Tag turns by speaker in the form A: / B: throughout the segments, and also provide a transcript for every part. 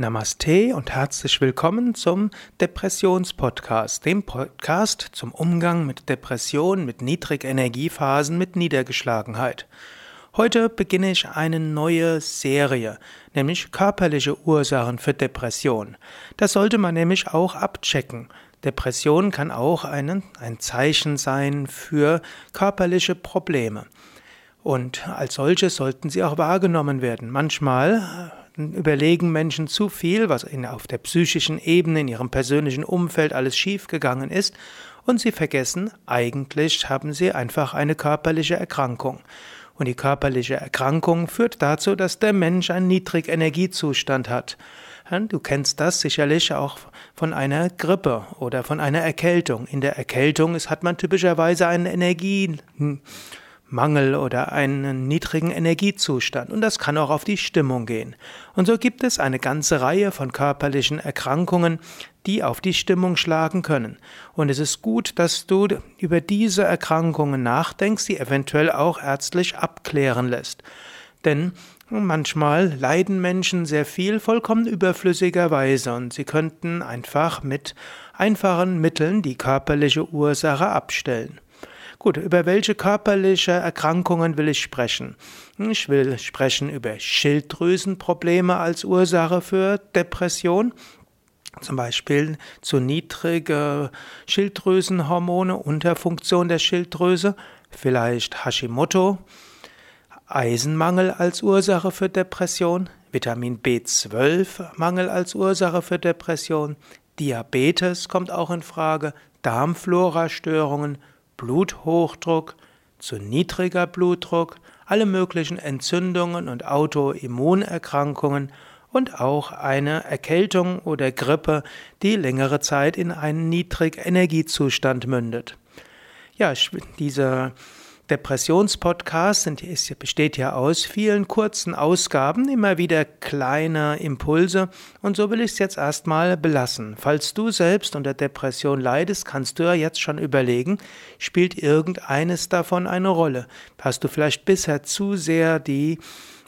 A: Namaste und herzlich willkommen zum Depressionspodcast, dem Podcast zum Umgang mit Depressionen, mit Niedrigenergiephasen, mit Niedergeschlagenheit. Heute beginne ich eine neue Serie, nämlich körperliche Ursachen für Depression. Das sollte man nämlich auch abchecken. Depression kann auch ein, ein Zeichen sein für körperliche Probleme. Und als solche sollten sie auch wahrgenommen werden. Manchmal überlegen Menschen zu viel, was auf der psychischen Ebene, in ihrem persönlichen Umfeld alles schiefgegangen ist, und sie vergessen, eigentlich haben sie einfach eine körperliche Erkrankung. Und die körperliche Erkrankung führt dazu, dass der Mensch einen Niedrigenergiezustand hat. Du kennst das sicherlich auch von einer Grippe oder von einer Erkältung. In der Erkältung hat man typischerweise einen Energie Mangel oder einen niedrigen Energiezustand und das kann auch auf die Stimmung gehen. Und so gibt es eine ganze Reihe von körperlichen Erkrankungen, die auf die Stimmung schlagen können. Und es ist gut, dass du über diese Erkrankungen nachdenkst, die eventuell auch ärztlich abklären lässt. Denn manchmal leiden Menschen sehr viel vollkommen überflüssigerweise und sie könnten einfach mit einfachen Mitteln die körperliche Ursache abstellen. Gut, über welche körperliche Erkrankungen will ich sprechen? Ich will sprechen über Schilddrüsenprobleme als Ursache für Depression. Zum Beispiel zu niedrige Schilddrüsenhormone, Unterfunktion der Schilddrüse, vielleicht Hashimoto, Eisenmangel als Ursache für Depression, Vitamin B12 Mangel als Ursache für Depression, Diabetes kommt auch in Frage, Darmflora-Störungen, Bluthochdruck, zu niedriger Blutdruck, alle möglichen Entzündungen und Autoimmunerkrankungen und auch eine Erkältung oder Grippe, die längere Zeit in einen Niedrigenergiezustand mündet. Ja, diese Depressionspodcast besteht ja aus vielen kurzen Ausgaben, immer wieder kleine Impulse und so will ich es jetzt erstmal belassen. Falls du selbst unter Depression leidest, kannst du ja jetzt schon überlegen, spielt irgendeines davon eine Rolle? Hast du vielleicht bisher zu sehr die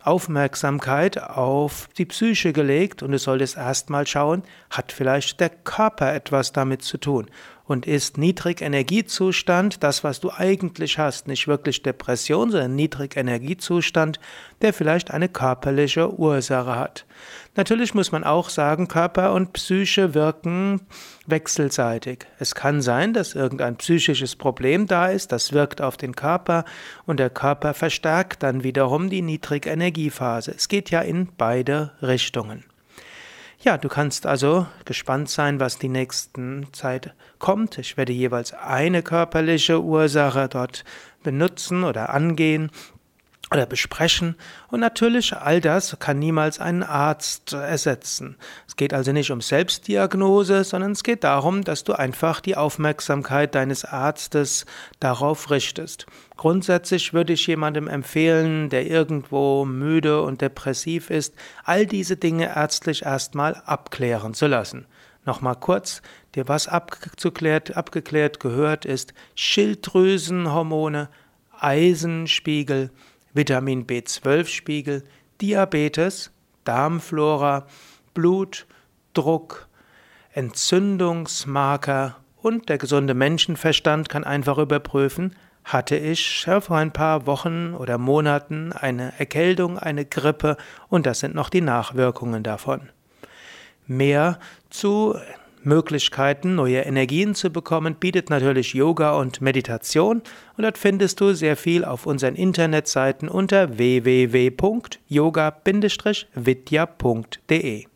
A: Aufmerksamkeit auf die Psyche gelegt und du solltest erstmal schauen, hat vielleicht der Körper etwas damit zu tun und ist Niedrigenergiezustand, das was du eigentlich hast, nicht wirklich Depression, sondern Niedrigenergiezustand, der vielleicht eine körperliche Ursache hat. Natürlich muss man auch sagen, Körper und Psyche wirken wechselseitig. Es kann sein, dass irgendein psychisches Problem da ist, das wirkt auf den Körper und der Körper verstärkt dann wiederum die Niedrigenergiephase. Es geht ja in beide Richtungen. Ja, du kannst also gespannt sein, was die nächsten Zeit kommt. Ich werde jeweils eine körperliche Ursache dort benutzen oder angehen oder besprechen. Und natürlich, all das kann niemals einen Arzt ersetzen. Es geht also nicht um Selbstdiagnose, sondern es geht darum, dass du einfach die Aufmerksamkeit deines Arztes darauf richtest. Grundsätzlich würde ich jemandem empfehlen, der irgendwo müde und depressiv ist, all diese Dinge ärztlich erstmal abklären zu lassen. Nochmal kurz, dir was abgeklärt, abgeklärt gehört ist Schilddrüsenhormone, Eisenspiegel, Vitamin B12-Spiegel, Diabetes, Darmflora, Blut, Druck, Entzündungsmarker und der gesunde Menschenverstand kann einfach überprüfen, hatte ich vor ein paar Wochen oder Monaten eine Erkältung, eine Grippe und das sind noch die Nachwirkungen davon. Mehr zu Möglichkeiten, neue Energien zu bekommen, bietet natürlich Yoga und Meditation und dort findest du sehr viel auf unseren Internetseiten unter www.yoga-vidya.de.